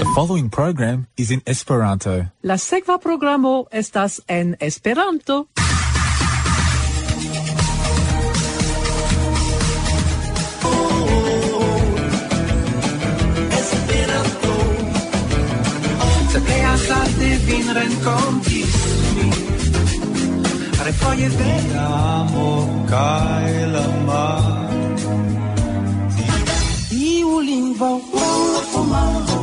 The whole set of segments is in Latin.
The following program is in Esperanto. La sekva programo estas en Esperanto. Te vin rencontis mi Refoje vera amo Kai la mar Iu lingvo Esperanto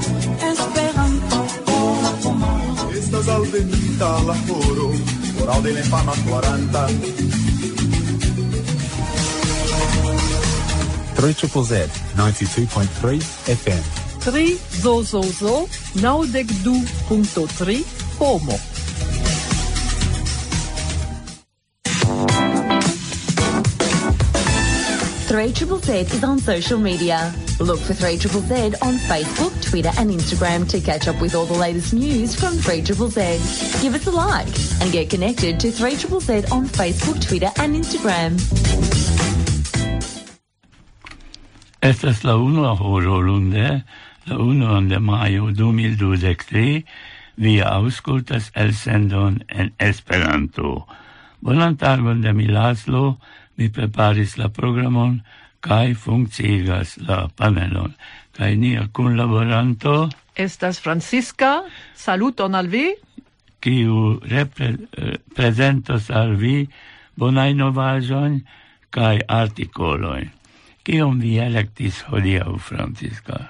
Estas alvenita la foro Oral de l'infama 40 3 Triple Z 92.3 FM. 3 zo zo zo 92.3 Como. Three Triple Z is on social media. Look for Three Triple Z on Facebook, Twitter, and Instagram to catch up with all the latest news from Three Triple Z. Give us a like and get connected to Three Triple Z on Facebook, Twitter, and Instagram. Estas la unua horo lunde, la unuan de maio 2023, via auscultas el sendon en Esperanto. Bonan tagon de mi Laslo, mi preparis la programon, kai funkciigas la panelon. Kai nia kunlaboranto estas Francisca, saluton al vi, kiu repre, prezentos al vi bonai novajon kai artikoloj. Kion vi elektis hodiaŭ, Francisca?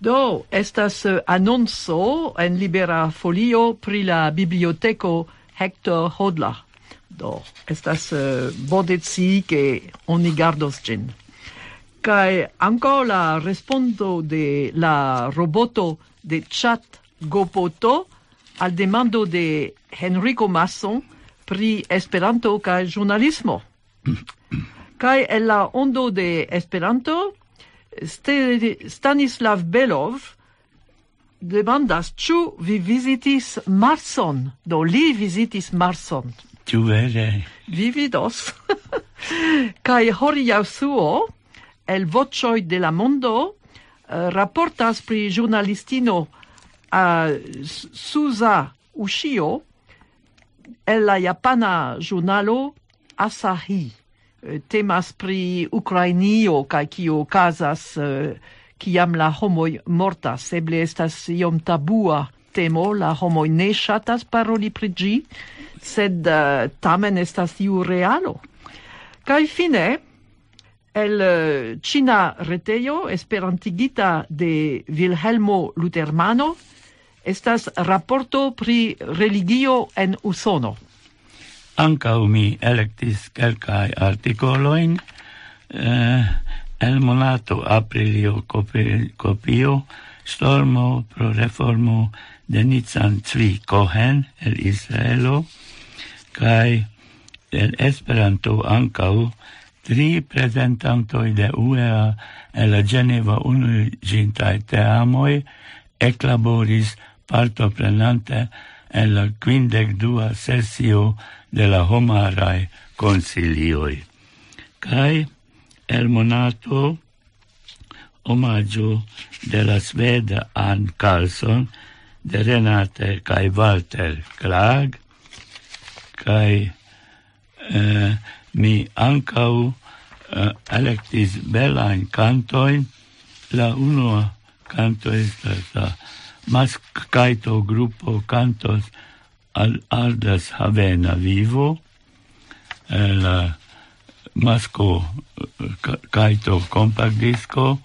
Do, estas eh, annonso en Libera Folio pri la biblioteco Hector Hodler. Do, estas eh, uh, bodeci che oni gardos gin. Kai ankaŭ la respondo de la roboto de chat Gopoto al demando de Henrico Masson pri Esperanto kaj ĵurnalismo. kai el la ondo de Esperanto Stanislav Belov demandas ĉu vi vizitis Marson, do li vizitis Marson. Ĉu vere? Vi vidos. kaj hodiaŭ suo el vocioi de la mondo eh, raportas pri giornalistino a eh, Suza Ushio el la japana giornalo Asahi. Eh, temas pri Ukrainio kaj kio okazas kiam la homoj mortas. Eble estas iom tabua temo, la homoj ne ŝatas paroli pri ĝi, sed uh, tamen estas tiu realo. Kaj fine, el eh, China retejo esperantigita de Vilhelmo Lutermano estas raporto pri religio en Usono. Ancau mi electis quelcae articoloin eh, el monato aprilio copi copio stormo pro reformo de Nitzan Tzvi Cohen el Israelo, cae el Esperanto ancau tri presentantoi de UEA e la Geneva Unigintai Teamoi eclaboris partoprenante en la quindec dua sessio de la homarae consilioi. Cai el monato omaggio de la sveda Ann Carlson de Renate cae Walter Krag cae eh, mi ancau uh, electis belain cantoin. La unua canto estas la mascaito gruppo cantos al Ardas Havena Vivo. Eh, la masco caito compact disco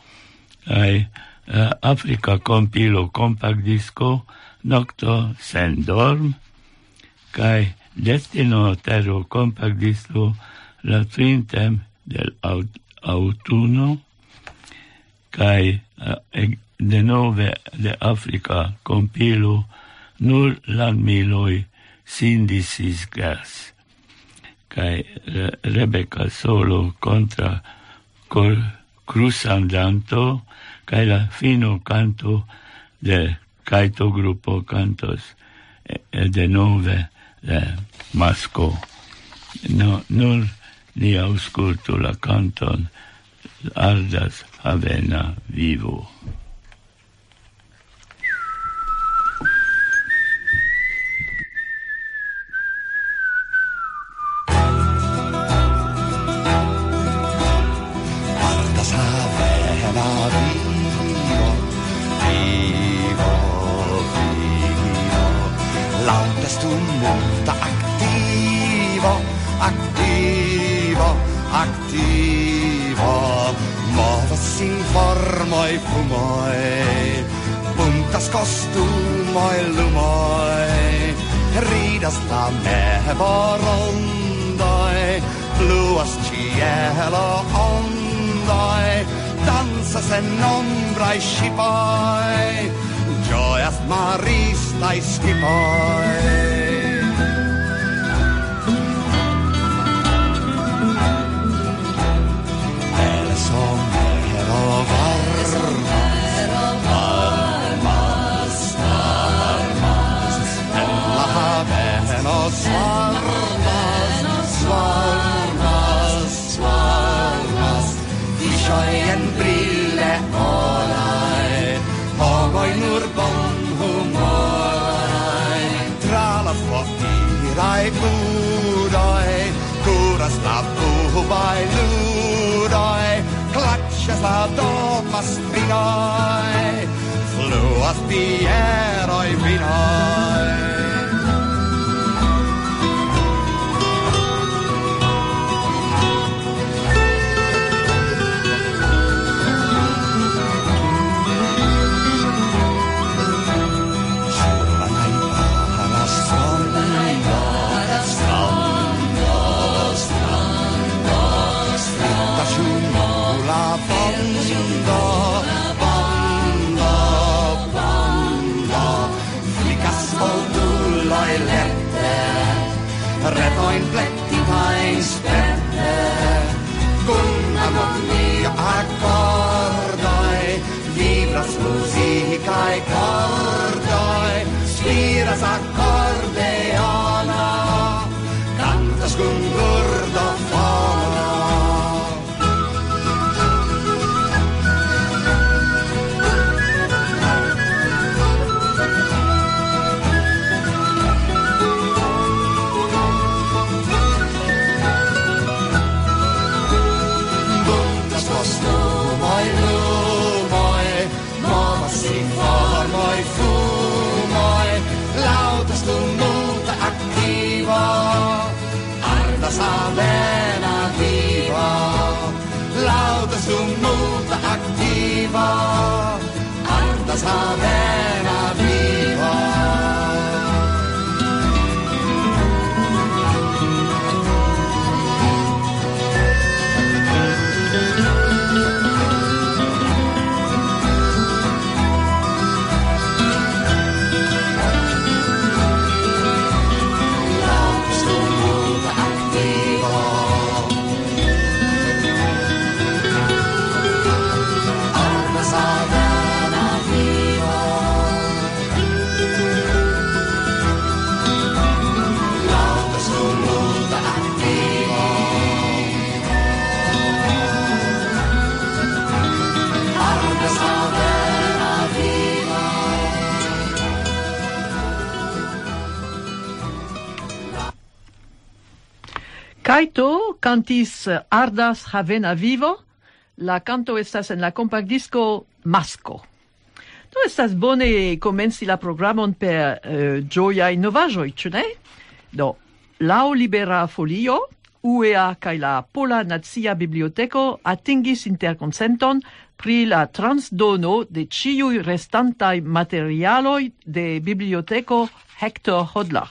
ai eh, Africa compilo compact disco nocto sen dorm kai destino terro compact disco la trintem del aut autunno kai eh, de nove de Africa compilu nur landmiloj sindisis gas. Kai Re Rebecca solo contra col crusandanto kai la fino canto de kaito gruppo cantos eh, de nove de masco. No nur ni auscultu la canton ardas avena vivo. cielo ondoj dansa nombraj gioia ĝojas maristaj skipoj. ovaj budaj, kura slav ovaj ludaj, klače slav doma spinaj, slua spijeroj vinaj. ein Blättchen ein Sterne Gunnar und mir accordoi. Libras musicae cordoi Spiras ac cantis Ardas Havena Vivo, la canto estas en la compact disco Masco. Do estas bone komenci la programon per eh, uh, gioia innovaĵoj, ĉu ne? Do, lau Libera Folio, UEA kaj la Pola Nacia Biblioteko atingis interkonsenton pri la transdono de ĉiuj restantaj materialoj de biblioteko Hector Hodler.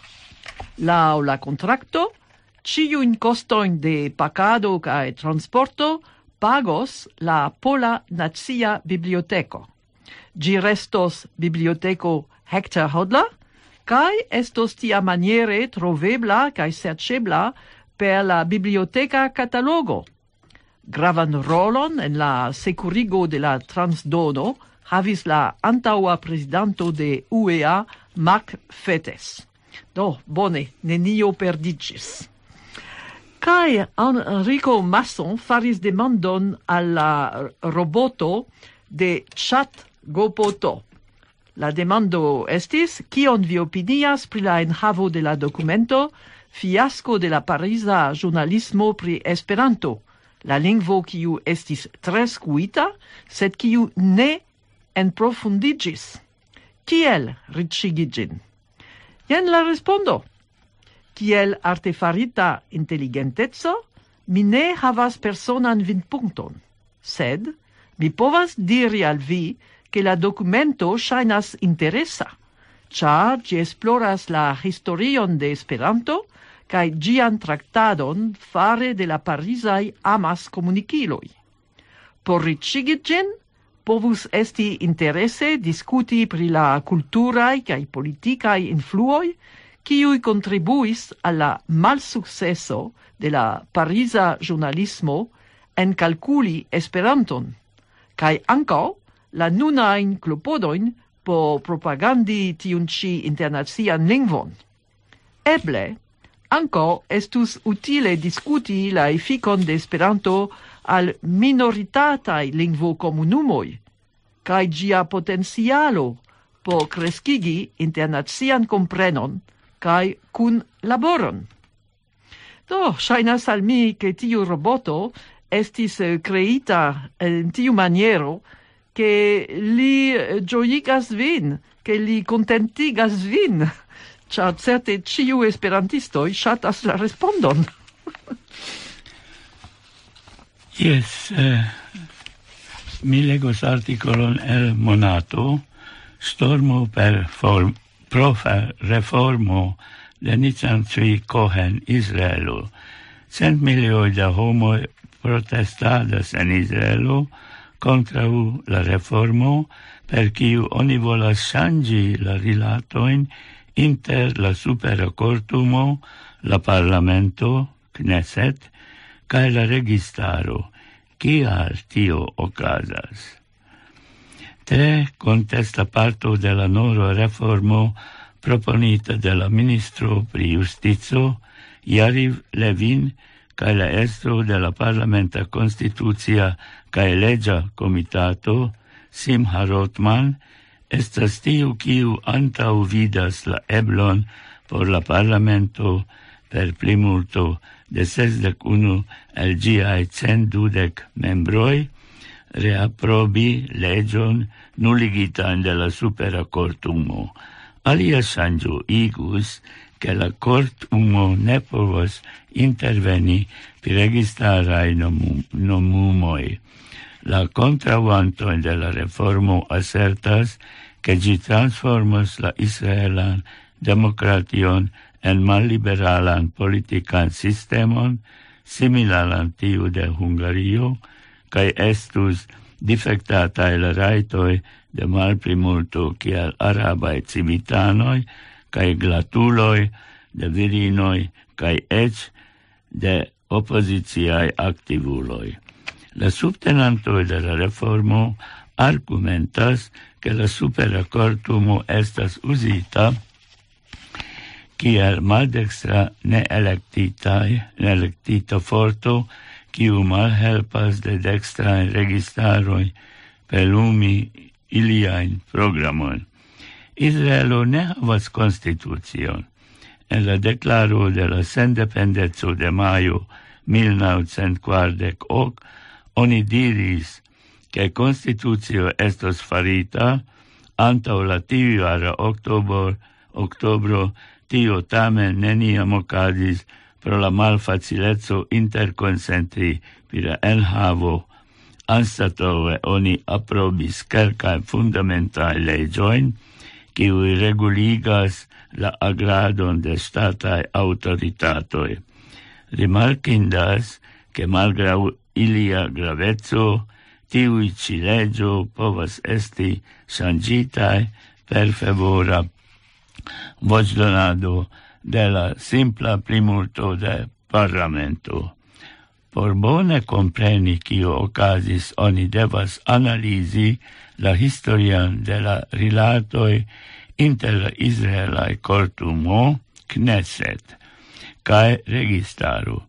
Laŭ la kontrakto, ciuin costoin de pacado cae transporto pagos la Pola Nazia Biblioteco. Gi restos biblioteco Hector Hodler, cae estos tia maniere trovebla cae sercebla per la biblioteca catalogo. Gravan rolon en la securigo de la transdono havis la antaua presidanto de UEA, Mark Fetes. Do, bone, nenio perdicis. Kai Enrico Masson faris demandon alla roboto de chat gopoto. La demando estis, kion vi opinias pri la enhavo de la documento, fiasco de la parisa giornalismo pri Esperanto, la lingvo kiu estis tre skuita, sed kiu ne enprofundigis. Kiel ricigigin? Jen la respondo kiel artefarita intelligentezzo, mi ne havas personan vinpunkton, sed mi povas diri al vi che la documento shainas interesa, char gi esploras la historion de Esperanto cae gian tractadon fare de la Parisai amas comuniciloi. Por ricigit gen, povus esti interesse discuti pri la culturai cae politicae influoi quiui contribuis alla malsuccesso de la Parisa giornalismo en calculi Esperanton, cae ancao la nunain clopodoin po propagandi tiun ci internazian lingvon. Eble, anco estus utile discuti la efficon de Esperanto al minoritatai lingvo comunumoi, cae gia potencialo po crescigi internazian comprenon kai kun laboron. Do, shainas al mi che tiu roboto estis eh, creita in tiu maniero che li eh, gioigas vin, che li contentigas vin, cia certe ciu esperantistoi shatas la respondon. yes, eh, mi legos articolon el monato, stormo per form profa reformo de Nicanci Cohen Israelo. Cent milioi da homo protestadas en Israelo, contra la reformo per kiu oni volas shangi la rilatoin inter la supera cortumo, la parlamento, Knesset, cae la registaro. Kial tio ocasas? tre contesta parto de la noro reformo proponita de la ministro pri justizo Jariv Levin kaj la estro de la parlamenta constitucia kaj legia comitato Simha Rotman estas tiu kiu antau vidas la eblon por la parlamento per plimulto de sesdec unu el giai cent dudec membroi reaprobi legion nulligitan de la supera cortumo. Alia sangio igus che la cortumo ne povos interveni pi registrarai nomum, nomumoi. La contravanto de la reformo assertas che gi transformos la israelan demokration en malliberalan politikan sistemon similaran tiu de Hungario, cae estus defectatae la raitoi de malprimulto multo cial arabae civitanoi cae glatuloi de virinoi cae ec de oppositiae activuloi. La subtenantoi de la reformo argumentas che la superacortumo estas usita kiel maldextra ne electitae, ne electita forto, kiu malhelpas de dextrae registaroi pelumi iliain programon. Israelo ne havas constitucion. En la declaro de la sendependezzo de maio 1948 oni diris che constitucio estos farita antau la tiuara octobor, octobro, tio tamen neniam ocadis pro la malfacilezzo interconsenti per enhavo anstatove oni aprobis quelcae fundamentae legioin qui reguligas la agradon de statae autoritatoi. Rimarkindas che malgrau ilia gravezzo tiui ci legio povas esti sangitae per favora voc de la simpla plimulto de parlamento. Por bone compreni cio ocasis, oni devas analisi la historian de la rilatoi inter Israelai cortumo, Knesset, cae registaru.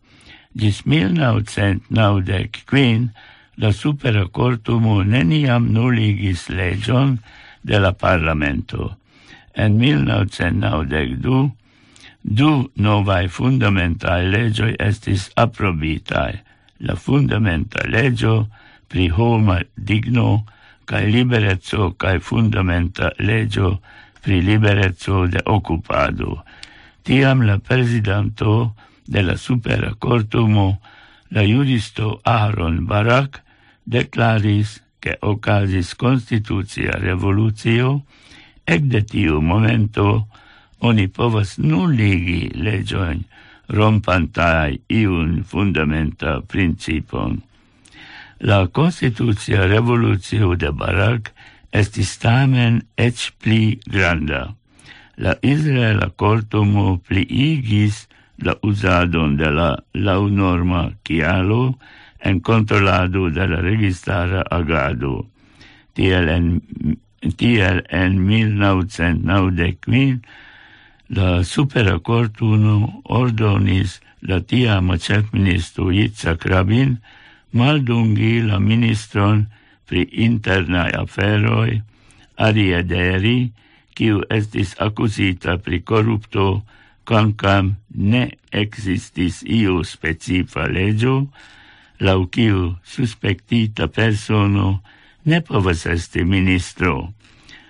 Gis 1995 la supera cortumo neniam nuligis legion de la parlamento. En 1992 Du novae fundamentae legioi estis approbitae, la fundamenta legio pri homa digno cae liberezzo cae fundamenta legio pri liberezzo de occupado. Tiam la presidanto de la supera cortumo, la juristo Aaron Barak, declaris che ocasis constitutia revolutio, ec de tiu momento oni povas nulligi legioin rompantai iun fundamenta principon. La constituzia revoluzio de Barak estis tamen ec pli granda. La Israela cortumo pliigis la usadon de la launorma chialo en controlado de la registara agado. Tiel en, tiel en 1995 la supera cortunum ordonis la tiama cefministro Itzhak Rabin maldungi la ministron pri internae aferoi Ariaderi, kiu estis accusita pri corrupto quancam ne existis iu specifa legio, lau kiu suspectita persono ne povas esti ministro.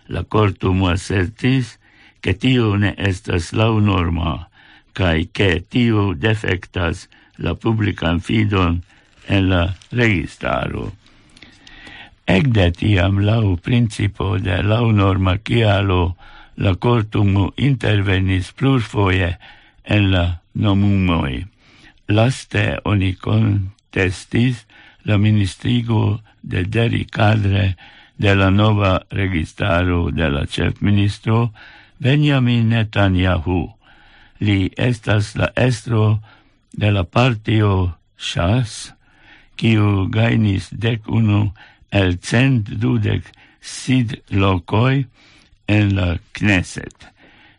La cortum assertis che tio ne estas lau norma, cae che tio defectas la publican fidon en la registaro. Egde tiam lau principo de lau norma cialo la cortumo intervenis plurfoie en la nomumoi. Laste oni contestis la ministrigo de deri cadre de la nova registaro de la chef ministro Benjamin Netanyahu. Li estas la estro de la partio Shas, kiu gainis dec unu el cent dudec sid locoi en la Knesset.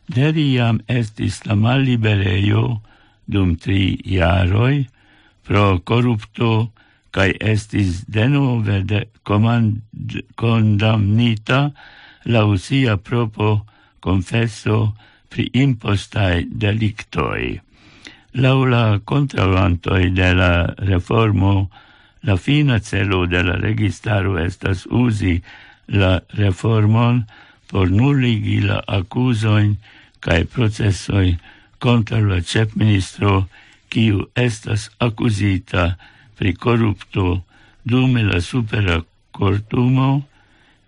Deri jam estis la malliberejo dum tri jaroj pro corrupto kai estis denove de comand condamnita la usia propo confesso pri impostae delictoi. Laula contravantoi de la reformo, la fina celo de la registaro estas usi la reformon por nulligi la accusoin cae processoi contra la cep ministro quiu estas accusita pri corrupto dume la supera cortumo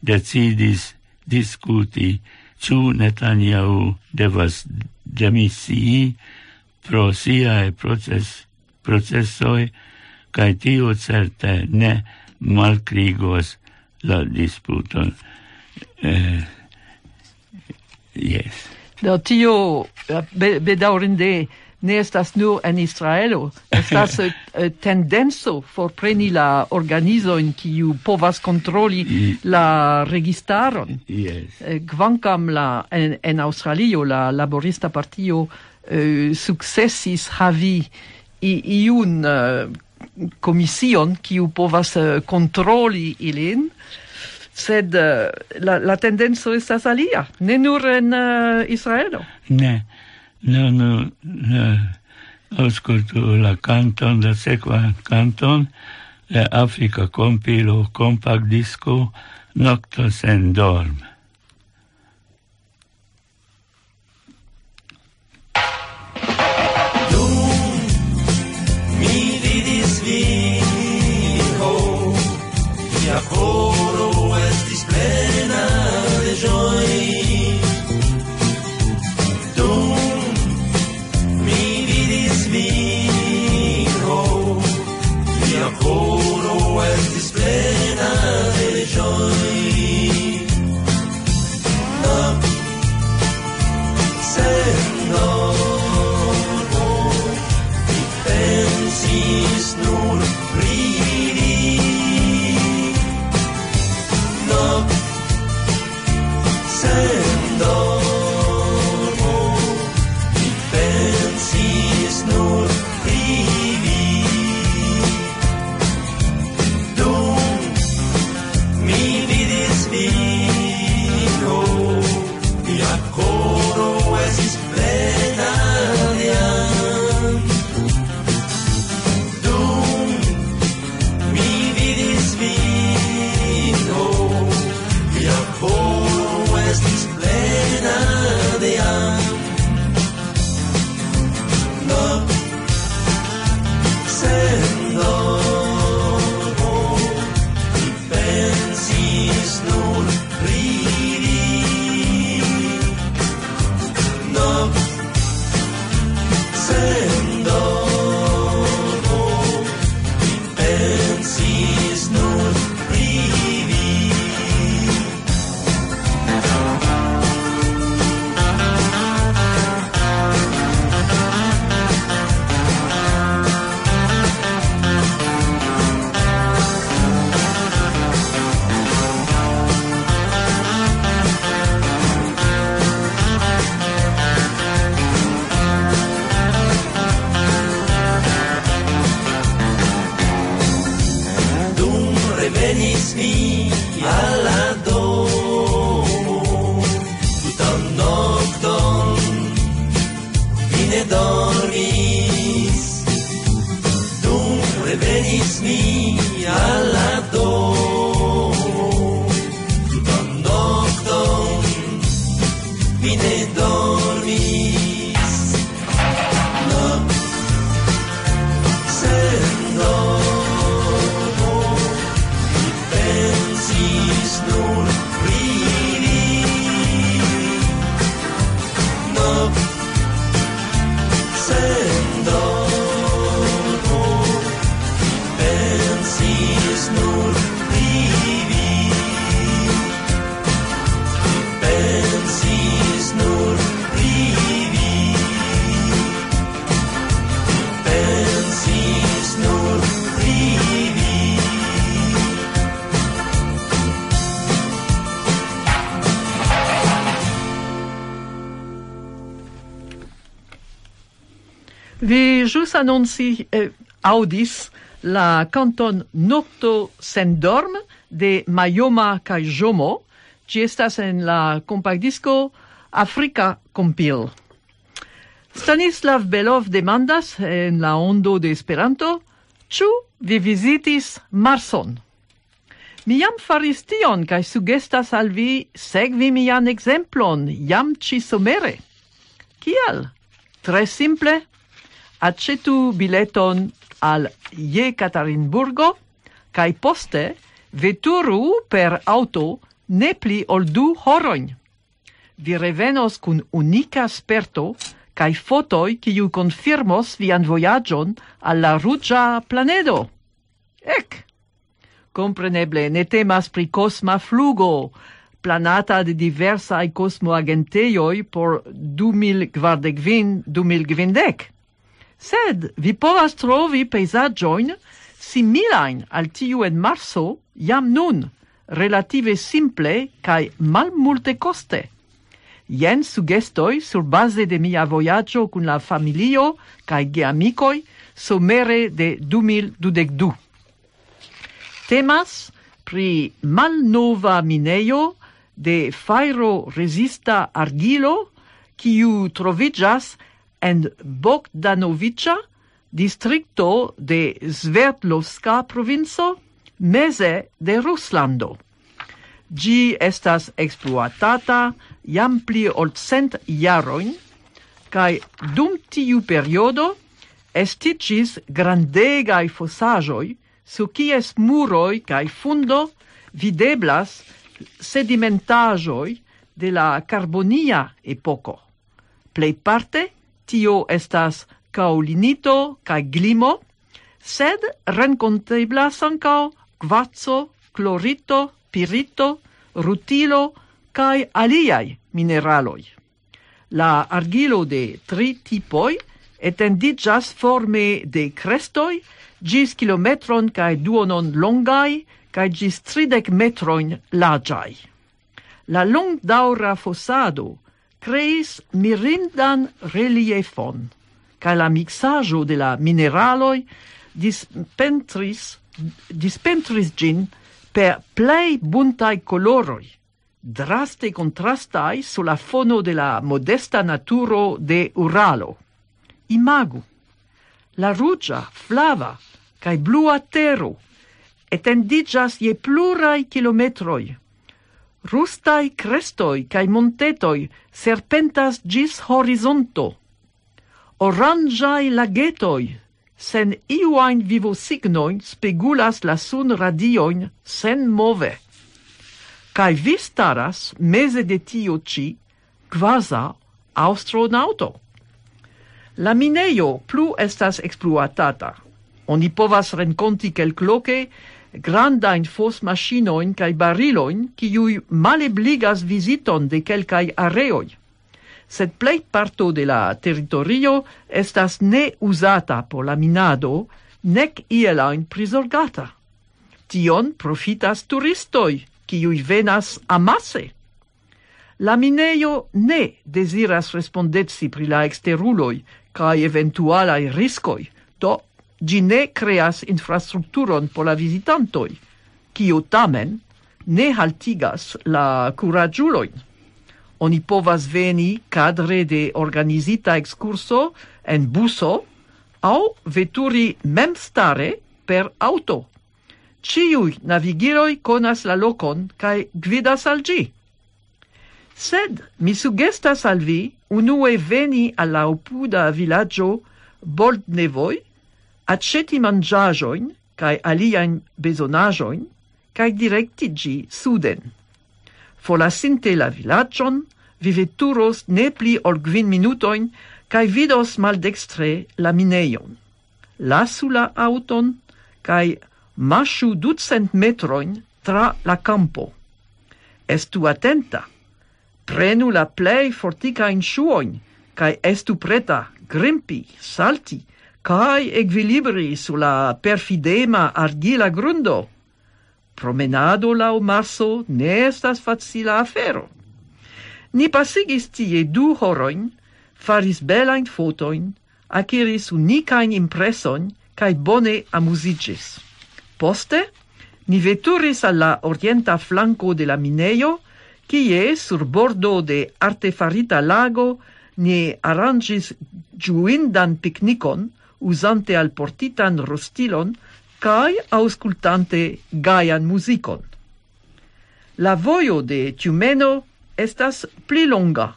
decidis discuti ciu Netanyahu devas demisii pro siae proces, processoi, cae tio certe ne malcrigos la disputon. Eh, yes. Do tio bedaurinde ne estas nur en Israelo, estas eh, eh, uh, tendenzo por preni la organizoin kiu povas kontroli la registaron. Yes. Eh, kvankam la, en, en Australio la laborista partio uh, successis havi i, iun uh, komision kiu povas uh, kontroli ilin, sed uh, la, la tendenzo estas alia, ne nur en uh, Israelo. Ne. No, no, no, auscultu la canton, la sequa canton, Africa compilo compact disco Noctos en Dorm. annonci eh, audis la canton Nocto Sendorm de Mayoma kaj Jomo, ci estas en la compact disco Africa Compil. Stanislav Belov demandas en la ondo de Esperanto, ĉu vi vizitis Marson? Mi jam faris tion kaj sugestas al vi sekvi mian ekzemplon jam ĉi somere. Kial? Tre simple accetu bileton al Je Katarinburgo kaj poste veturu per auto ne pli ol du horojn. Vi revenos kun unika sperto kaj fotoj kiu konfirmos vian vojaĝon al la ruĝa planedo. Ek! Compreneble, ne temas pri cosma flugo, planata de diversaj kosmoagentejoj por 2040-2050 sed vi povas trovi pejzaĝojn similain al tiu en marso jam nun, relative simple cae mal multe coste. Jen sur base de mia voyaggio cun la familio cae geamicoi somere de 2022. Temas pri malnova mineio de fairo resista argilo, kiu troviĝas en Bogdanovica, distrikto de Sverdlovska provinco, meze de Ruslando. Gi estas exploatata jam pli ol cent jarojn, kaj dum tiu periodo estiĝis grandegaj fosaĵoj, su kies muroi kai fundo videblas sedimentajoi de la carbonia epoko. Plejparte tio estas caulinito kaj glimo, sed renconteblas ankaŭ kvaco, chlorito, pirito, rutilo cae aliaj mineraloj. La argilo de tri tipoi etendigas forme de crestoi gis kilometron cae duonon longai cae gis tridec metroin larĝaj. La longdaŭra fosado creis mirindan reliefon, cae la mixajo de la mineraloi dispentris, dispentris gin per plei buntai coloroi, draste contrastai sulla fono de la modesta naturo de Uralo. Imagu, la rugia, flava, cae blua tero, etendigas je plurai kilometroi, Rustai crestoi cae montetoi serpentas gis horizonto. Orangiai lagetoi, sen iuain vivo signoin spegulas la sun radioin sen move. Cae vi staras mese de tio ci, quasa astronauto. La mineio plu estas exploatata. Oni povas renconti quelcloque grandain fos machinoin cae bariloin, ciui malebligas visiton de quelcae areoi. Sed plei parto de la territorio estas ne usata por la minado, nec ielain prisorgata. Tion profitas turistoi, ciui venas amasse. La mineio ne desiras respondetsi pri la exteruloi cae eventualai riscoi, do Gi ne creas infrastrukturon por la vizitantoj, kiu tamen ne haltigas la curagiuloin. Oni povas veni cadre de organizita excurso en buso au veturi memstare per auto. Ciui navigiroi conas la locon cae gvidas al gi. Sed mi sugestas al vi unue veni alla opuda villaggio Boldnevoi acceti mangiajoin cae aliaen besonajoin, cae directigi suden. Folasinte la villagion, viveturos ne pli ol gvin minutoin, cae vidos maldextre la mineion. Lasu la auton, cae mashu ducent metroin tra la campo. Estu attenta, prenu la plei forticain shuoin, cae estu preta grimpi, salti, cae equilibri sulla perfidema argila grundo. Promenado lau marso ne estas facila afero. Ni pasigis tie du horoin, faris belain fotoin, aciris unicain impreson, cae bone amusigis. Poste, ni veturis alla orienta flanco de la mineio, kie sur bordo de artefarita lago ni arrangis giuindan picnicon, usante al portitan rostilon cae auscultante gaian musicon. La voio de Tiumeno estas pli longa,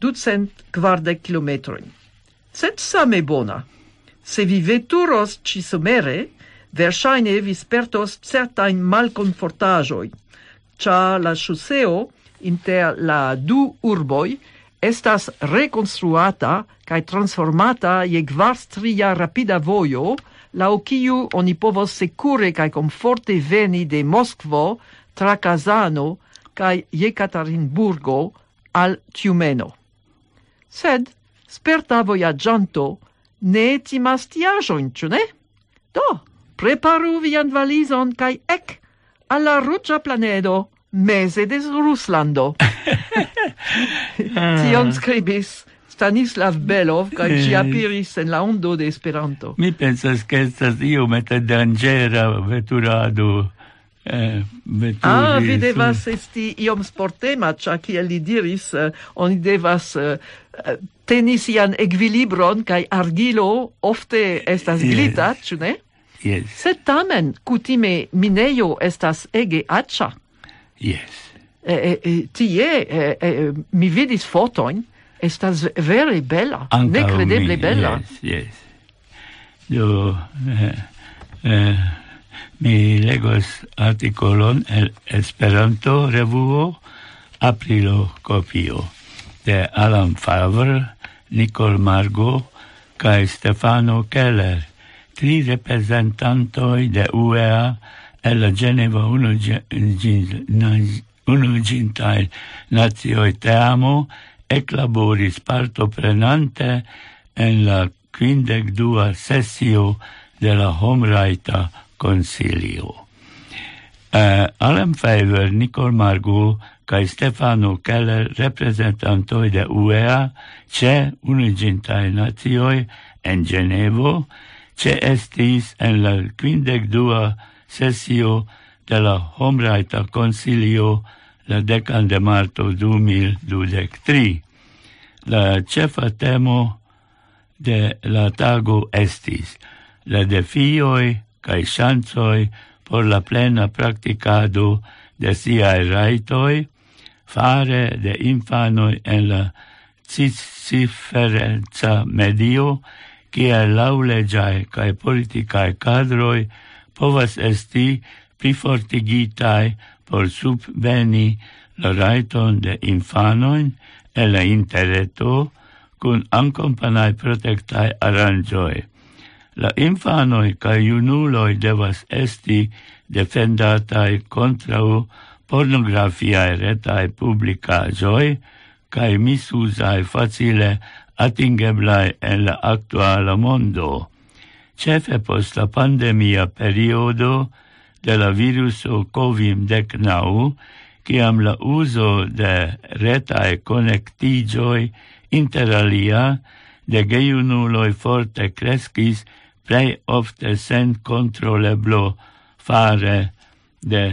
ducent quardec kilometroin. Sed same bona. Se vi veturos ĉisomere, versaine vi spertos certain malconfortajoi, ca la chuseo inter la du urboi estas reconstruata kai transformata je kvarstria rapida vojo, la kiu oni povos secure kai comforte veni de Moskvo tra Kazano kai Jekaterinburgo al Tiumeno. Sed sperta vojaĝanto ne timas tiaĵojn, ĉu ne? Do, preparu vian valizon kai ek al la ruĝa planedo meze de Ruslando. Ah. Tion scribis Stanislav Belov kaj ci eh. apiris en la ondo de Esperanto. Mi pensas ke estas io meta dangera veturado. Eh, veturi, ah, vi devas su... esti iom sportema, cia kiel li diris, eh, oni devas eh, teni sian ekvilibron kaj argilo ofte estas glita, yes. ĉu ne? Yes. Sed tamen kutime minejo estas ege aĉa. Yes eh, eh, tie eh, eh, mi vidis fotoin, estas vere bella, Anca necredeble mi, bella. Yes, yes. Do, eh, eh, mi legos articolon el Esperanto revuo aprilo copio de Alan Favre, Nicole Margo cae Stefano Keller, tri representantoi de UEA e la Geneva 1 unuigintai nazioi teamo eclaboris partoprenante en la quindec dua sessio de la Homraita Consilio. Uh, Alan Fejver, Nikol Margu kaj Stefano Keller representantoi de UEA ce unigintai nazioi en Genevo, ce estis en la quindec dua sessio de la Homraita Consilio la decan de marto 2023. La cefa temo de la tago estis la defioi cae chancoi por la plena practicado de siae raitoi fare de infanoi en la ciferenza medio kie laulegiae cae politicae cadroi povas esti plifortigitai por subveni la raiton de infanoin e la intereto cun ancompanae protectae aranjoi. La infanoi ca iunuloi devas esti defendatae contrau pornografiae retae publicagioi cae misusae facile atingeblae en la actuala mondo. Cefe post la pandemia periodo, de la viruso COVID-19, ciam la uso de retae connectigioi interalia de geiunuloi forte crescis plei ofte sen controleblo fare de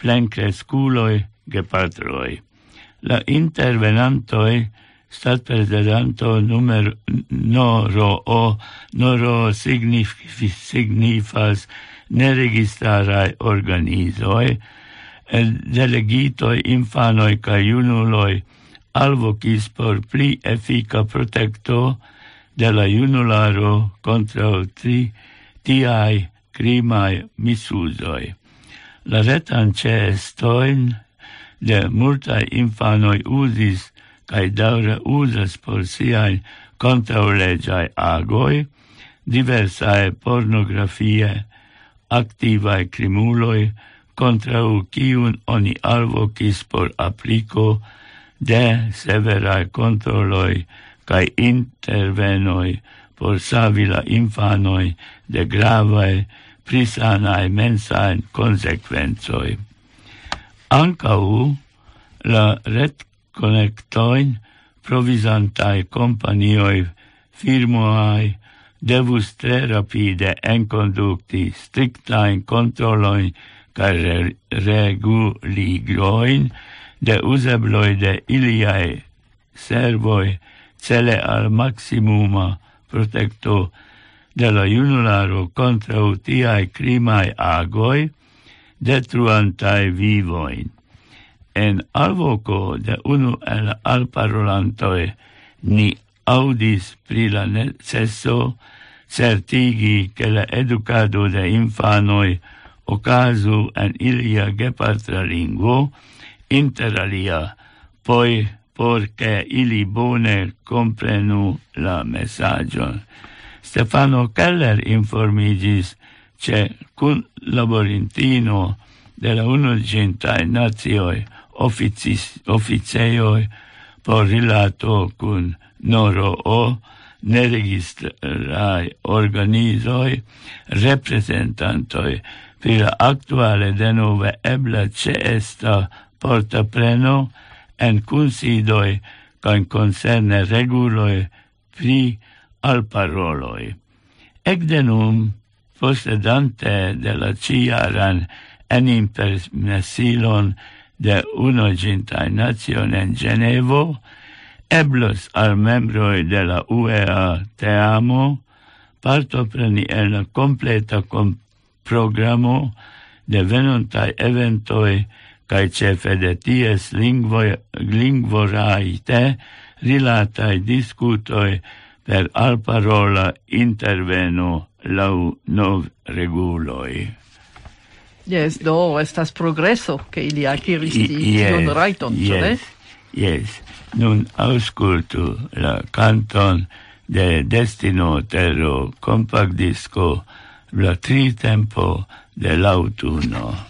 plencresculoi gepatroi. La intervenantoi stat presidento numero noro o noro signif, signifas neregistaraj organizoi, delegitoi infanoi ca iunuloi alvokis por pli efika protecto de la junularo contra tri tiai crimae misuzoi. La retan cestoin de multae infanoi usis cae daure usas por siae contraulegiae agoi, diversae pornografie, activae crimuloi contra cium oni alvocis por aplico de severae controloi cae intervenoi por savi la infanoi de gravae prisanae mensae consequenzoi. Ancau la ret connectoin provisantae companioi firmoae devus tre rapide enconducti strictain controloin cae re reguligroin de usebloi de iliae servoi cele al maximuma protecto de la junularo contra utiae crimae agoi, detruantae vivoin. En alvoco de unu el alparolantoe ni audis pri la necesso certigi che la educado de infanoi ocasu en ilia gepatra linguo, inter alia, poi porche ili bone comprenu la messagion. Stefano Keller informigis che cun laborintino de la unugintai nazioi officis, officeioi por rilato cun Noro O, neregistrai organizoi representantoi pri la actuale denove ebla ceesta porta preno en considoi con concerne reguloi pri alparoloj. Ekde nun, posedante de la ciaran en impermesilon de unoĝintaj nacion en Genevo, eblos al membroi de la UEA teamo partopreni en la completa com programo de venontai eventoi cae cefe de ties lingvo, lingvoraite rilatai discutoi per alparola interveno lau nov reguloi. Yes, do, estas progreso, che ili aciris tion yes, raiton, yes. so? Yes, nun auscultu la canton de Destino Terro compact disco la tri tempo de l'autunno.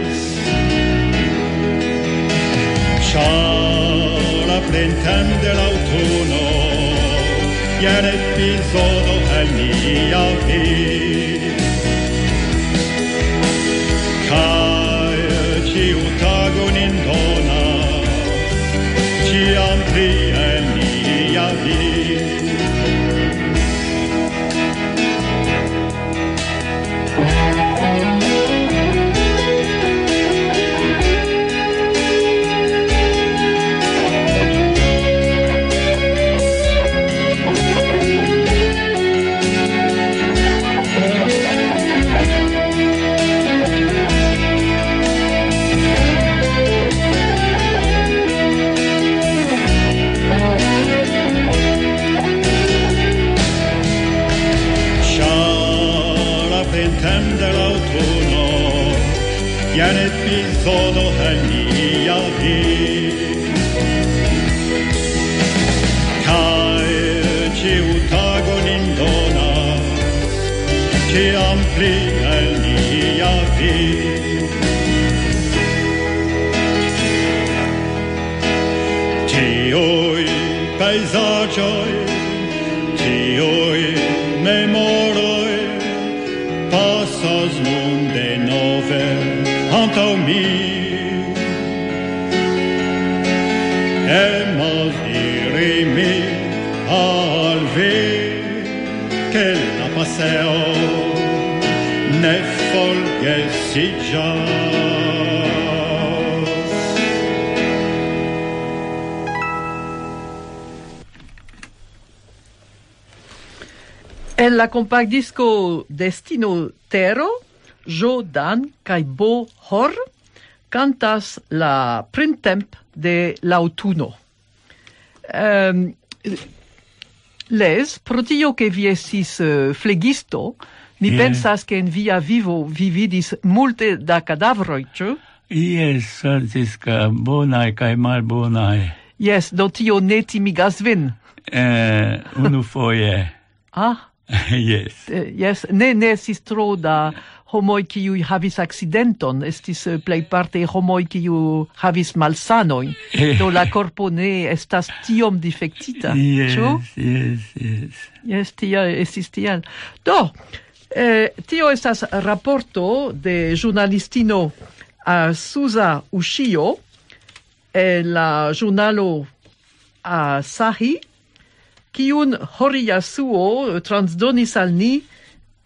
Yet it means all the vizaĝoj, ĉiuj memoroj pasas nun denove antaŭ mi. Emas diri mi al vi, che la paseo ne forgesiĝas. compact disco Destino Tero, Jo Dan kai Bo Hor cantas la printemp de l'autuno. Um, ehm, les, pro tio che vi estis uh, flegisto, mi yeah. pensas che in via vivo vi vidis multe da cadavroi, ĉu? Yes, Francisca, bonae cae mal bonae. Yes, do tio ne timigas vin. Eh, unu foie. ah, yes. Eh, yes, ne ne estis tro da homoj kiu havis accidenton, estis eh, plejparte homoj kiu havis malsano eh. Do la corpo ne estas tiom defectita. Yes, Ĉu? Yes, yes. Yes, tia estis tial. Do, eh, tio estas raporto de ĵurnalistino a Suza Ushio el la ĵurnalo a Sahi kiun Horiyasuo transdonis al ni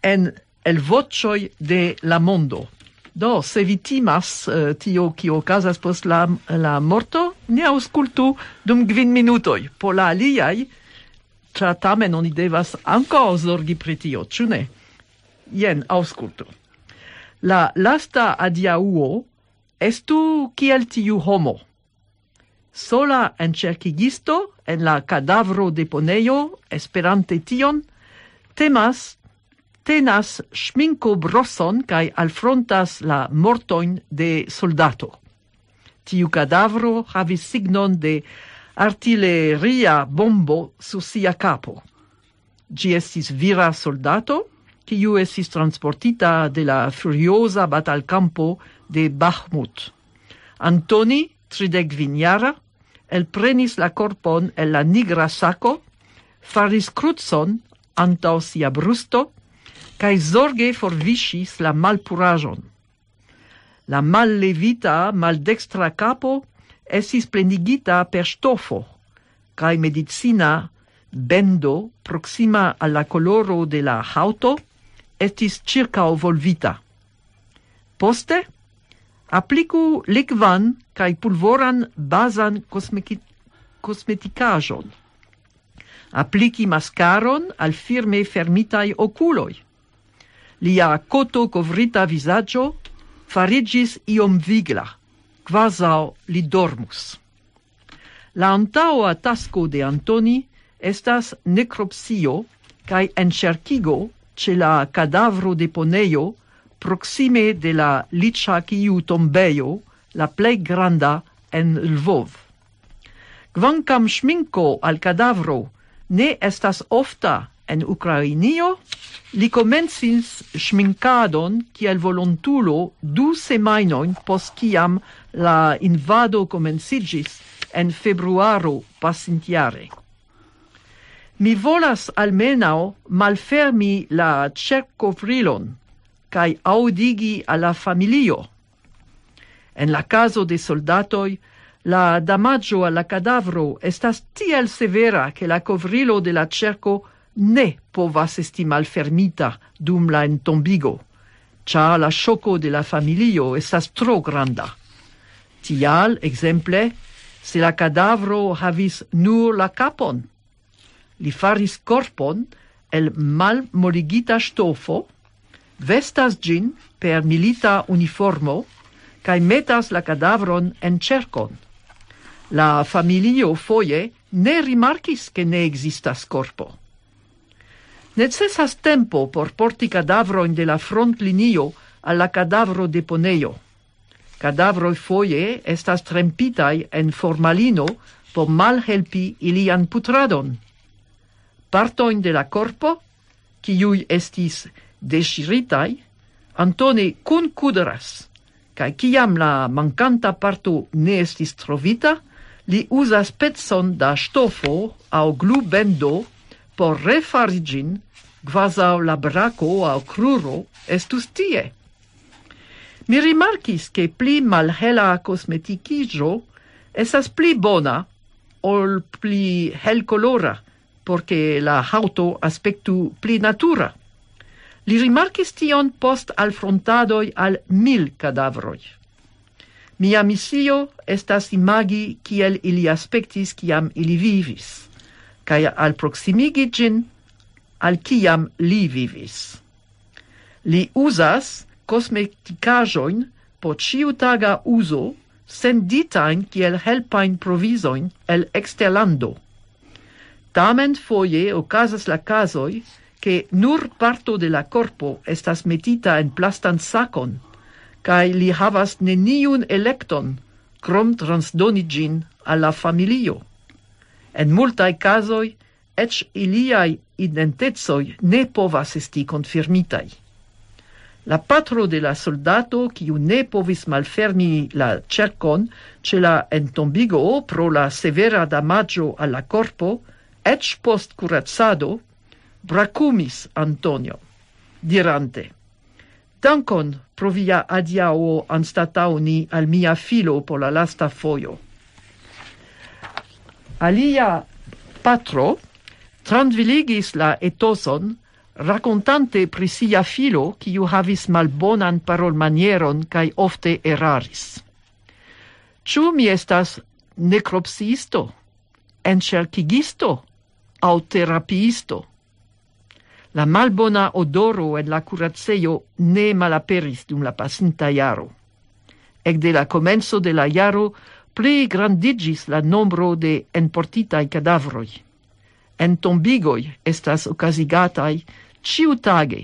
en el vocioi de la mondo. Do, se vi timas uh, tio kio okazas post la, la morto, ne auscultu dum kvin minutoj. Po la aliaj, tra tamen oni devas ankaŭ zorgi pri tio, ĉu ne? Jen, auscultu. La lasta adiauo estu kiel tiu homo, sola encercigisto en la cadavro de poneio, esperante tion, temas, tenas schminko broson cae alfrontas la mortoin de soldato. Tiu cadavro havis signon de artilleria bombo su sia capo. Gi estis vira soldato, kiu estis transportita de la furiosa batalcampo de Bakhmut. Antoni, tridec viniara, elprenis la corpon el la nigra saco, faris crutzon antau sia brusto, cae zorge forvisis la malpurajon. La mallevita maldextra capo estis plenigita per stofo, cae medicina bendo proxima alla coloro de la hauto estis circa volvita. Poste, Applicu likvan kai pulvoran bazan kosmeki, kosmetikaĵon. Apliki al firme fermitai oculoi. Lia koto kovrita visaggio farigis iom vigla, quasau li dormus. La antaua tasco de Antoni estas nekropsio cae enŝerkigo ce la cadavro de poneio proxime de la Lichakiu tombeio, la plei granda en Lvov. Kvankam ŝminko al kadavro ne estas ofta en Ukrainio, li komencis ŝminkadon kiel volontulo du semainoin post kiam la invado komenciĝis en februaro pasintiare. Mi volas almenao malfermi la cercovrilon, cae audigi alla familio. En la caso de soldatoi, la damaggio alla cadavro estas tiel severa che la covrilo de la cerco ne povas esti malfermita dum la entombigo, cia la shoco de la familio estas tro granda. Tial, exemple, se la cadavro havis nur la capon, li faris corpon el mal morigita stofo, vestas gin per milita uniformo cae metas la cadavron en cercon. La familio foie ne rimarcis che ne existas corpo. Necessas tempo por porti cadavroin de la front linio alla cadavro deponeio. Cadavroi foie estas trempitai en formalino por malhelpi ilian putradon. Partoin de la corpo, kiui estis desiritai, Antoni cun cuderas, cae ciam la mancanta parto ne estis trovita, li usas pezzon da stofo au glubendo por refarigin quasau la braco au cruro estus tie. Mi rimarcis che pli malhela cosmeticigio esas pli bona ol pli helcolora, porque la auto aspectu pli natura. Li rimarcis tion post alfrontadoi al mil cadavroi. Mia misio estas imagi kiel ili aspectis kiam ili vivis, kai al proximigi gin al kiam li vivis. Li usas cosmeticajoin po ciutaga uzo senditain kiel helpain provizojn el eksterlando. Tamen foie okazas la kazoj, che nur parto de la corpo estas metita en plastan sacon, cae li havas neniun electon, crom transdoni gin alla familio. En multae casoi, ec iliai identezoi ne povas esti confirmitai. La patro de la soldato, quiu ne povis malfermi la cercon ce la entombigo pro la severa damaggio alla corpo, ec post curazzado, bracumis Antonio, dirante, Dankon pro via adiao anstatauni al mia filo po la lasta foio. Alia patro transviligis la etoson racontante pri sia filo quiu havis malbonan parolmanieron cae ofte eraris. Ciu mi estas necropsisto, encercigisto au terapiisto? La malbona odoro en la curaceio ne malaperis dum la pasinta iaro. Ec de la comenzo de la iaro, pli grandigis la nombro de enportitai cadavroi. En tombigoi estas ocasigatai ciu tage,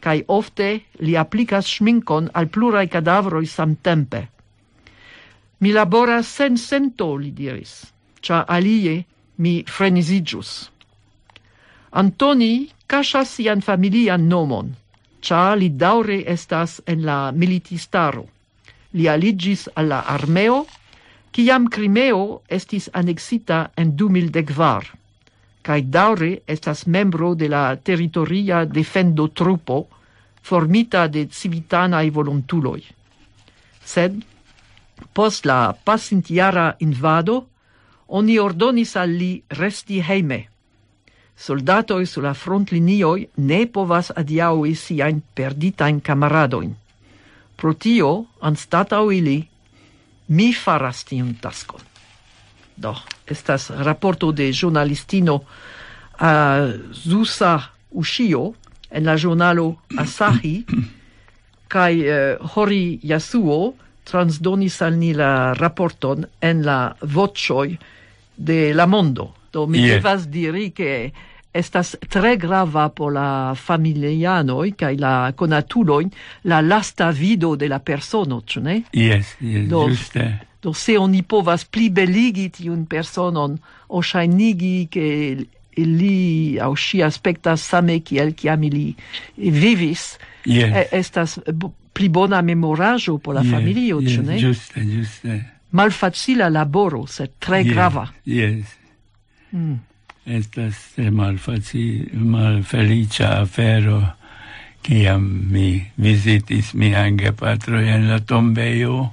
cae ofte li applicas schminkon al plurai cadavroi samtempe. Mi laboras sen sento, li diris, cia alie mi frenisigius. Antoni casas sian familian nomon, cia li daure estas en la militistaro. Li aligis alla armeo, ciam Crimeo estis anexita en 2010 cae daure estas membro de la territoria defendo trupo formita de civitanae volontuloi. Sed, post la pasintiara invado, oni ordonis al li resti heime, soldatoi sulla frontlinioi ne povas adiaui siain perditain camaradoin. Pro tio, anstatau ili, mi faras tiun taskon. Do, estas rapporto de giornalistino a uh, Zusa Ushio en la giornalo Asahi, kai uh, Hori Yasuo transdonis al ni la rapporton en la vocioi de la mondo. Do mi yes. devas diri che estas tre grava por la familianoj kai la konatuloj la lasta vido de la persono, ĉu ne? Yes, yes, do, juste. Do se oni povas plibeligi tiun personon, o ŝajnigi ke li au ŝi aspectas same kiel kiam ili vivis, yes. estas pli bona memoraĵo por la yes, familio, yes, ĉu ne? Juste, juste. Malfacila laboro, sed tre yes, grava. Yes. Mm. Estas malfaci, malfelicia afero, ciam mi visitis mian gepatro en la tombeio,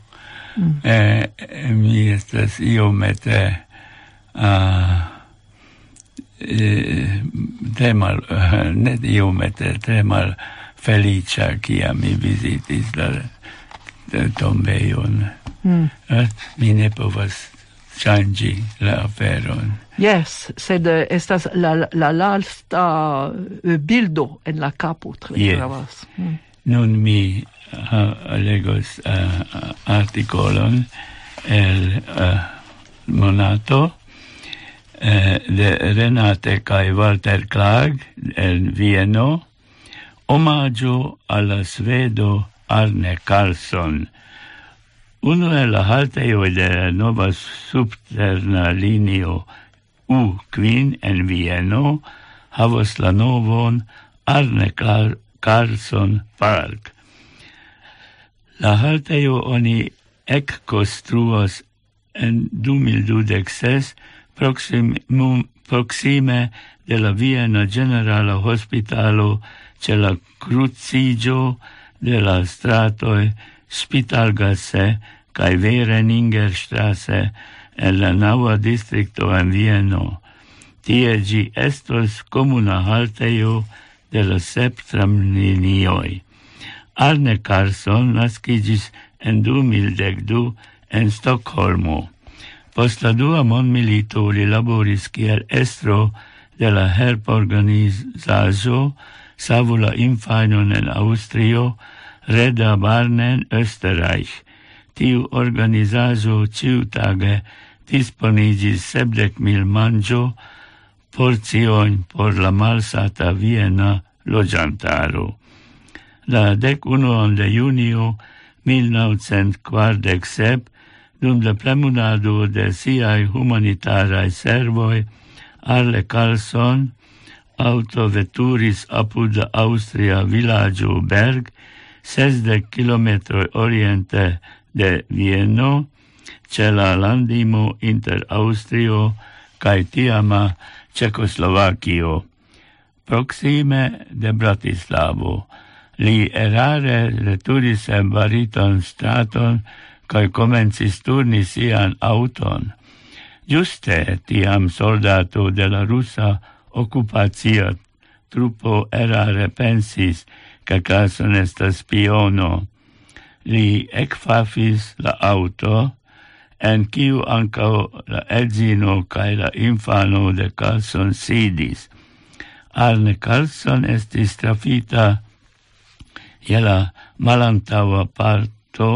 mm. eh, mi estas iomete uh, eh, tre mal, ne iomete, tre mal felicia ciam mi visitis la tombeion. Mm. eh, mi ne povas changi la aferon. Yes, sed estas la la lasta eh, bildo en la capo tre yes. gravas. Mm. Nun mi uh, legos uh, articolon el uh, monato uh, de Renate kai Walter Clark en Vieno omaggio alla svedo Arne Carlson. Uno de la halteioi de nova subterna linio u quin en Vieno havas la novon Arne Car Carlson Park. La haltejo oni ec construas en 2026 proximum, proxime de la Viena Generala Hospitalo ce la crucigio de la stratoi Spitalgasse cae Vereningerstrasse en la naua districto en Vieno. Tie gi estos comuna halteio de la sep tramlinioj. Arne Carson nascigis en 2012 en Stockholmo. Post la dua mondmilito li laboris kiel estro de la helporganizaĵo Savula Infanon en Austrio, Reda Barnen Österreich tiu organizajo ciutage disponigis sebdec mil mangio porzion por la malsata Viena logiantaro. La dec unuon de junio 1947, dum la plemunado de siai humanitarae servoi, Arle Carlson autoveturis apud la Austria villaggio Berg, 60 km oriente de Vieno ce la landimo inter Austrio cae tiama Cecoslovakio. Proxime de Bratislavo li erare returis en bariton straton cae comencis turni sian auton. Juste tiam soldato de la russa okupacia trupo erare pensis, ca Carson estas spiono li ecfafis la auto, en kiu ancao la edzino cae la infano de Carlson sidis. Arne Carlson estis trafita je la malantaua parto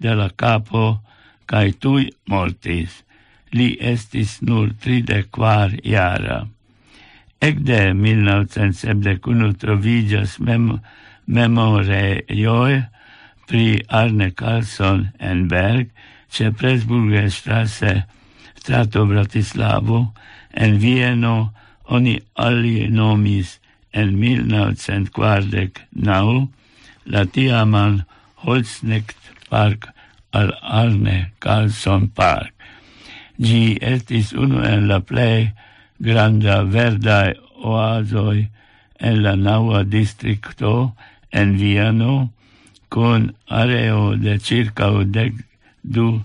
de la capo cae tui mortis. Li estis nur 34 jara. Ecde 1971 trovigas mem memore pri Arne Carlson en Berg, ce Presburger Strasse, strato Bratislavo, en Vieno oni ali nomis en 1949 la tiaman Holznecht Park al Arne Carlson Park. Gi estis unu en la plei granda verdae oazoi en la naua districto en Vieno, con areo de circa du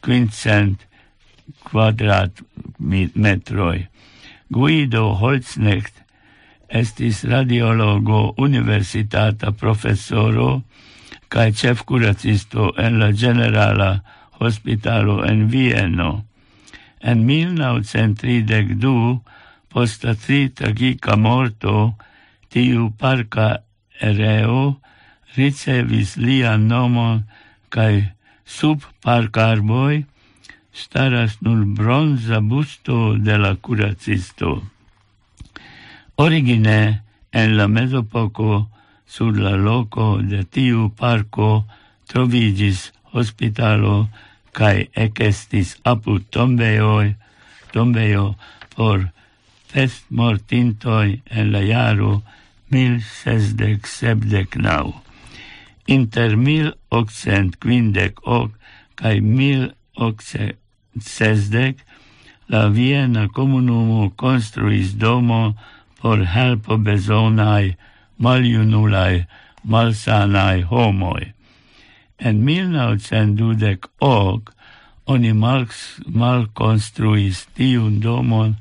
quincent quadrat metroi. Guido Holznecht estis radiologo universitata professoro cae cef curacisto en la generala hospitalo en Vieno. En 1932, posta tri tragica morto, tiu parca ereo ricevis lian nomon cae sub parcarboi staras nur bronza busto de la curacisto. Origine en la mesopoco, sur la loco de tiu parco, trovigis hospitalo cae ecestis apud tombeoi, tombeo por festmortintoj en la jaro 1679 inter 1858 kaj 1860 la Viena comunumo construis domo por helpo bezonaj maljunulaj malsanai homoi. En 1928 oni mal, mal construis tiun domon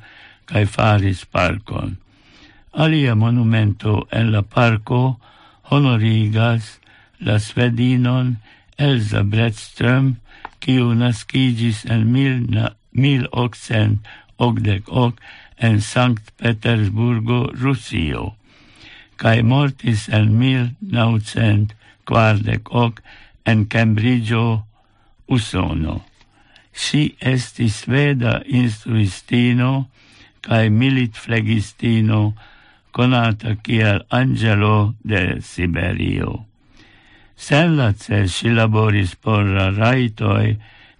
cae faris parkon. Alia monumento en la parco honorigas la svedinon Elza Bredström, kiu naskigis en mil, mil occent ogdec hoc en Sankt Petersburgo, Rusio, cae mortis en mil naucent quardec hoc en Cambridgeo, Usono. Si estis sveda instruistino cae milit flegistino conata kiel Angelo de Siberio. Senlace si laboris por la raitoi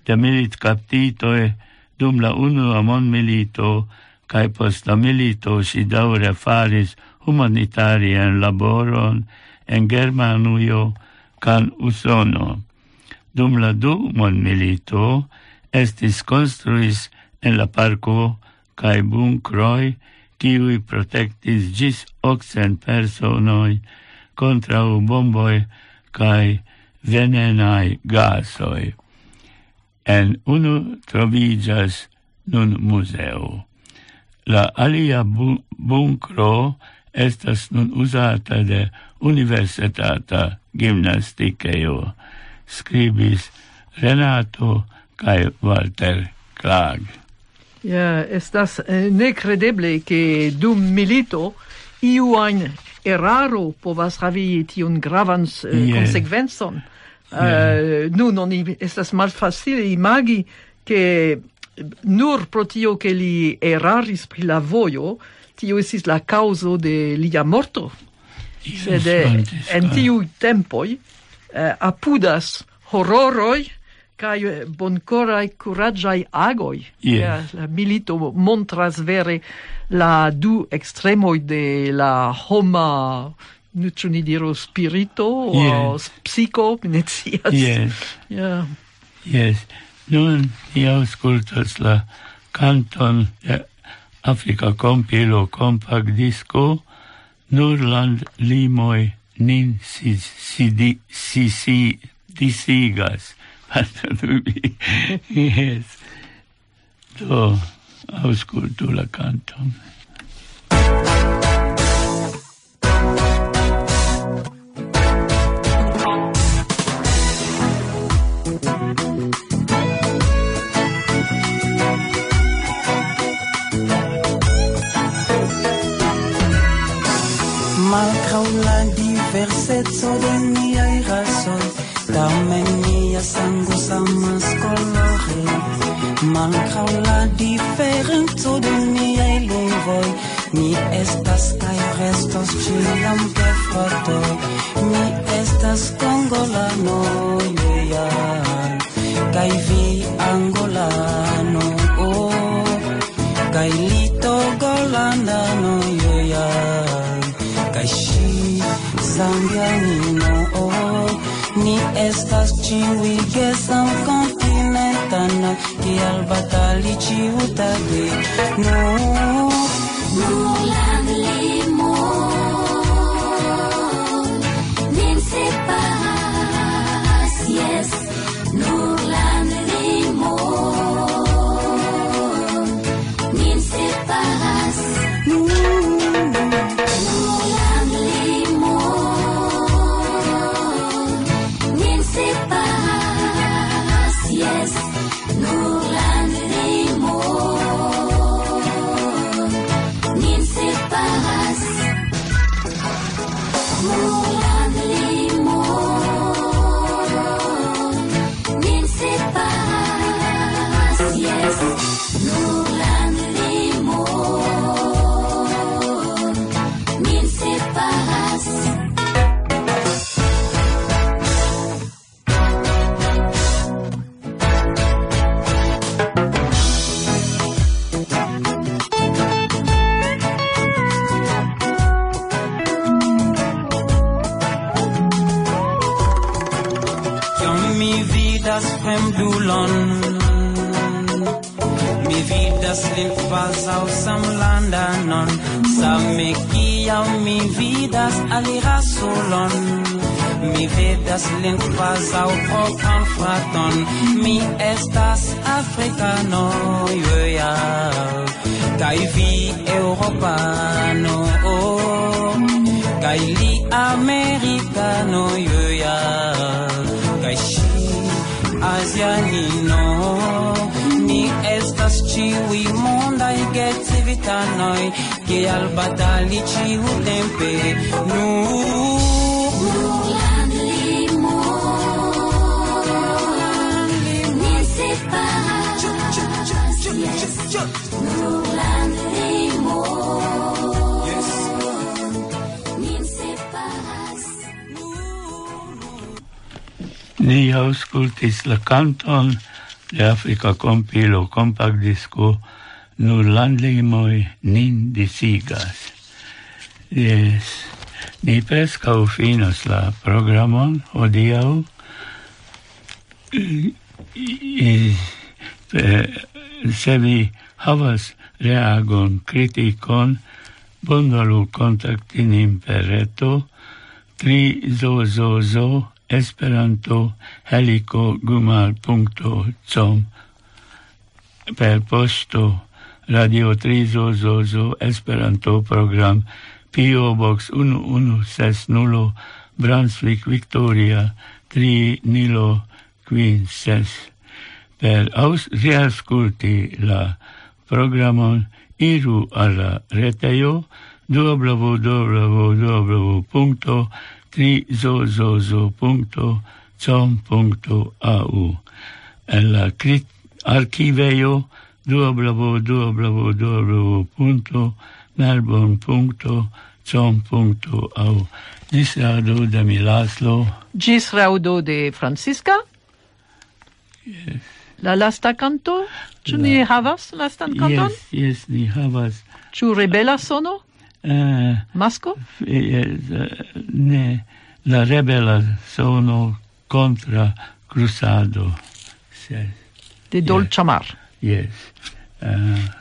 de milit captitoi dum la unua mondmilito cae post la milito si daure faris humanitarian laboron en Germanuio can Usono. Dum la du mondmilito estis construis en la parko kaj bunkroj, kiuj protektis ĝis okcent personoj kontraŭ bomboj cae venenaj gasoi. En unu trovigas nun museo. La alia bun bunkro estas nun usata de universitata gimnastikejo, scribis Renato kai Walter Klag. Ja, estas eh, necredeble che dum milito iu ajn eraro povas havi tiun gravan uh, eh, yeah. consequenzon. Yeah. Eh, uh, nun oni estas malfacile imagi che nur pro tio che li eraris pri la vojo, tio estis la causo de lia morto. Sed eh, en tiu tempoi uh, apudas horroroi kai boncorai curaggiai agoi yeah. la milito montras vere la du extremoi de la homa nu ĉu ni diru spirito yeah. o psico ne scias yes. yeah. yes nun ni aŭskultas la canton de africa compilo compact disco nur land nin si, si, di, si, si disigas fatto tu mi. yes. Do, auscultu la canton. la sango samas colore Malgrau la diferenco de niaj lingvoj Ni estas kaj restos ĉiam gefratoj Ni estas kongolanoj ja Kaj vi angolano oh. Kaj li togolandano ja Kaj ŝi zambianino. estas ciwige sam kontinentana kial batali ciutadwe no, no. Lin kvazaŭ propran fraton Mi estas africano ja Kaj vi eŭropano Kaj li americano ja Kaj ŝi asianino. Ni estas ĉiuj mondaj gecivitanoj Kial batali ĉiutempe. Nur Ni auscultis la canton de Africa compilo compact disco nur landlimoi nin disigas. Yes. Ni prescau finos la programon odiau se vi havas reagon criticon, bonvalu contactin per reto, tri zo zo zo esperanto helico gumal.com per posto radio trizo zozo esperanto program PO Box 1160 Brunswick Victoria 3 Nilo Queen 6 per aus riasculti la programon iru alla retejo www.trizozozo.com.au en la crit archivejo www.melbourne.com.au Gis raudo de Milaslo. Gis raudo de Francisca. Yes. La lasta canto? Ĉu la... ni havas lastan canton? Yes, yes, ni havas. Ĉu rebela sono? Eh, uh, Masco? Yes, uh, eh, ne, la rebela sono contra crusado. Yes. De dolce Yes. yes. Uh,